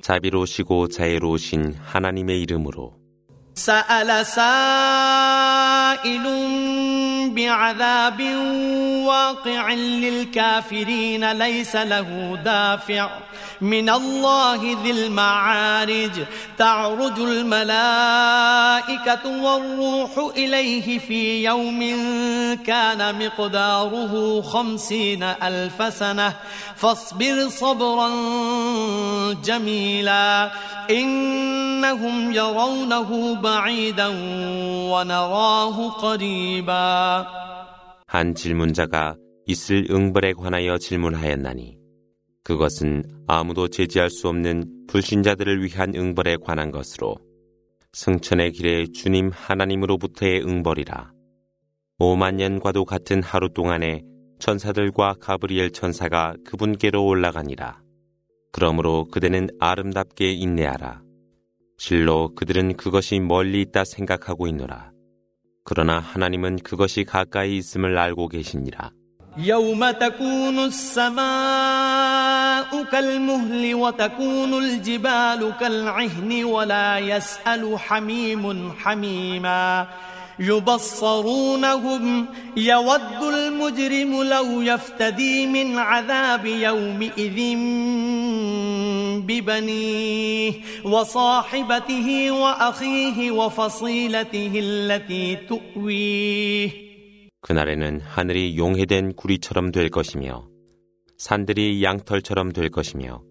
자비로우시고 자애로우신 하나님의 이름으로. بعذاب واقع للكافرين ليس له دافع. من الله ذي المعارج تعرج الملائكة والروح إليه في يوم كان مقداره خمسين ألف سنة. فاصبر صبرا جميلا. إنهم يرونه بعيدا ونراه قريبا. 한 질문자가 있을 응벌에 관하여 질문하였나니 그것은 아무도 제지할 수 없는 불신자들을 위한 응벌에 관한 것으로 승천의 길에 주님 하나님으로부터의 응벌이라. 5만 년과도 같은 하루 동안에 천사들과 가브리엘 천사가 그분께로 올라가니라. 그러므로 그대는 아름답게 인내하라. 실로 그들은 그것이 멀리 있다 생각하고 있노라. 그러나 하나님은 그것이 가까이 있음을 알고 계시니라. يوم تكون السماء كالمهل وتكون الجبال كالعهن ولا يسأل حميم حميما يبصرونهم يود المجرم لو يفتدي من عذاب يومئذ ببنيه وصاحبته وأخيه وفصيلته التي تؤويه 그날에는 하늘이 용해된 구리처럼 될 것이며 산들이 양털처럼 될 것이며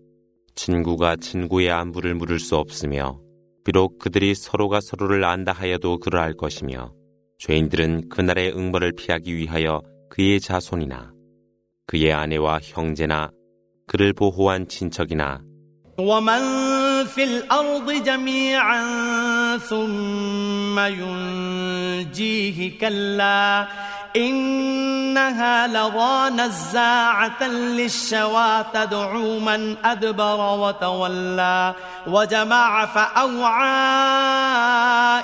친구가 친구의 안부를 물을 수 없으며 비록 그들이 서로가 서로를 안다 하여도 그러할 것이며 죄인들은 그날의 응벌을 피하기 위하여 그의 자손이나 그의 아내와 형제나 그를 보호한 친척이나 ومن في الأرض جميعا ثم ينجيه كلا إنها لظى نزاعة للشوى تدعو من أدبر وتولى وجمع فأوعى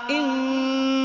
إن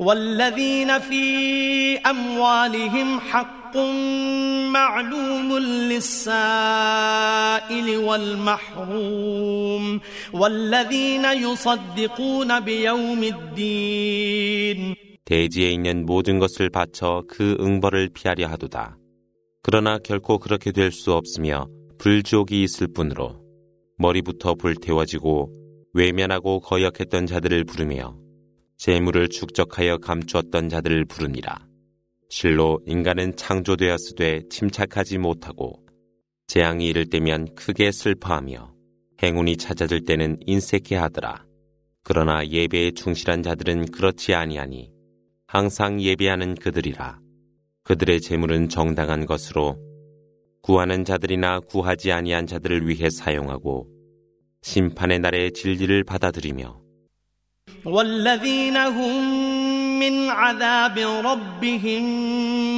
والذين في أموالهم حق معلوم للسائل والمحروم والذين يصدقون بيوم الدين 대지에 있는 모든 것을 바쳐 그 응벌을 피하려 하도다. 그러나 결코 그렇게 될 수 없으며 불지옥이 있을 뿐으로 머리부터 불태워지고 외면하고 거역했던 자들을 부르며 재물을 축적하여 감추었던 자들을 부르니라. 실로 인간은 창조되었으되 침착하지 못하고 재앙이 이를 때면 크게 슬퍼하며 행운이 찾아들 때는 인색해 하더라. 그러나 예배에 충실한 자들은 그렇지 아니하니 항상 예배하는 그들이라. 그들의 재물은 정당한 것으로 구하는 자들이나 구하지 아니한 자들을 위해 사용하고 심판의 날에 진리를 받아들이며 والذين هم من عذاب ربهم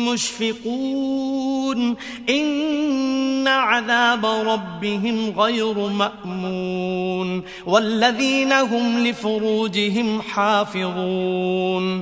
مشفقون. إن عذاب ربهم غير مأمون. والذين هم لفروجهم حافظون.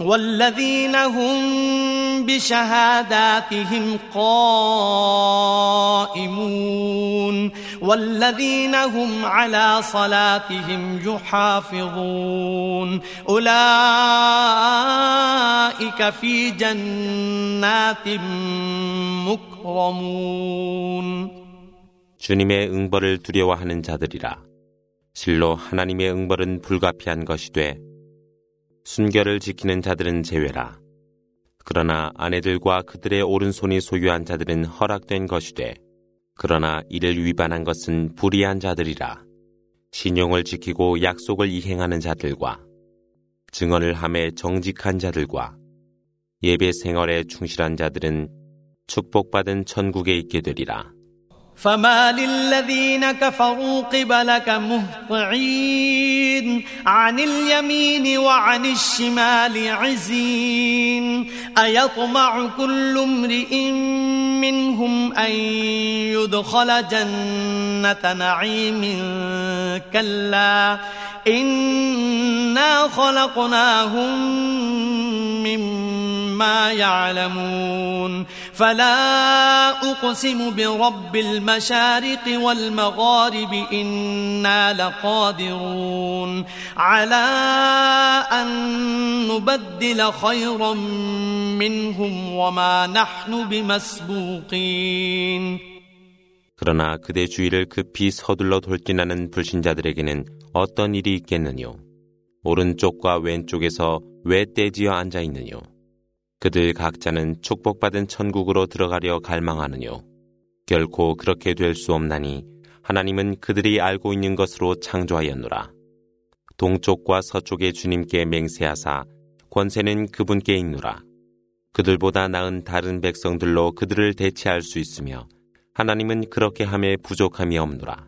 والذين هم بشهاداتهم قائمون والذين هم على صلاتهم يحافظون أولئك في جنات مكرمون 주님의 응벌을 두려워하는 자들이라 실로 하나님의 응벌은 불가피한 것이 돼 순결을 지키는 자들은 제외라. 그러나 아내들과 그들의 오른손이 소유한 자들은 허락된 것이되 그러나 이를 위반한 것은 불의한 자들이라 신용을 지키고 약속을 이행하는 자들과 증언을 함에 정직한 자들과 예배 생활에 충실한 자들은 축복받은 천국에 있게 되리라. فما للذين كفروا قبلك مهطعين عن اليمين وعن الشمال عزين أيطمع كل امرئ منهم أن يدخل جنة نعيم كلا إنا خلقناهم مما يعلمون فلا أقسم برب المشارق والمغارب إنا لقادرون على أن نبدل خيرا منهم وما نحن بمسبوقين 그러나 그대 주위를 급히 서둘러 돌진하는 불신자들에게는 어떤 일이 있겠느뇨? 오른쪽과 왼쪽에서 왜 떼지어 앉아 있느뇨? 그들 각자는 축복받은 천국으로 들어가려 갈망하느뇨? 결코 그렇게 될 수 없나니 하나님은 그들이 알고 있는 것으로 창조하였노라. 동쪽과 서쪽의 주님께 맹세하사 권세는 그분께 있노라. 그들보다 나은 다른 백성들로 그들을 대체할 수 있으며 하나님은 그렇게 함에 부족함이 없노라.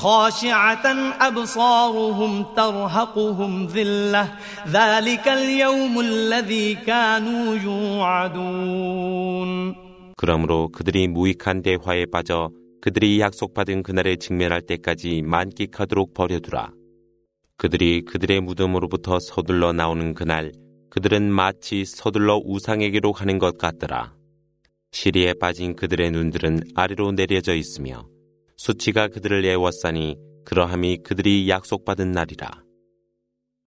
خاشعة أبصارهم ترهقهم ذلة ذلك اليوم الذي كانوا يوعدون 그러므로 그들이 무익한 대화에 빠져 그들이 약속받은 그날에 직면할 때까지 만끽하도록 버려두라. 그들이 그들의 무덤으로부터 서둘러 나오는 그날 그들은 마치 서둘러 우상에게로 가는 것 같더라. 시리에 빠진 그들의 눈들은 아래로 내려져 있으며 수치가 그들을 애워싸니 그러함이 그들이 약속받은 날이라.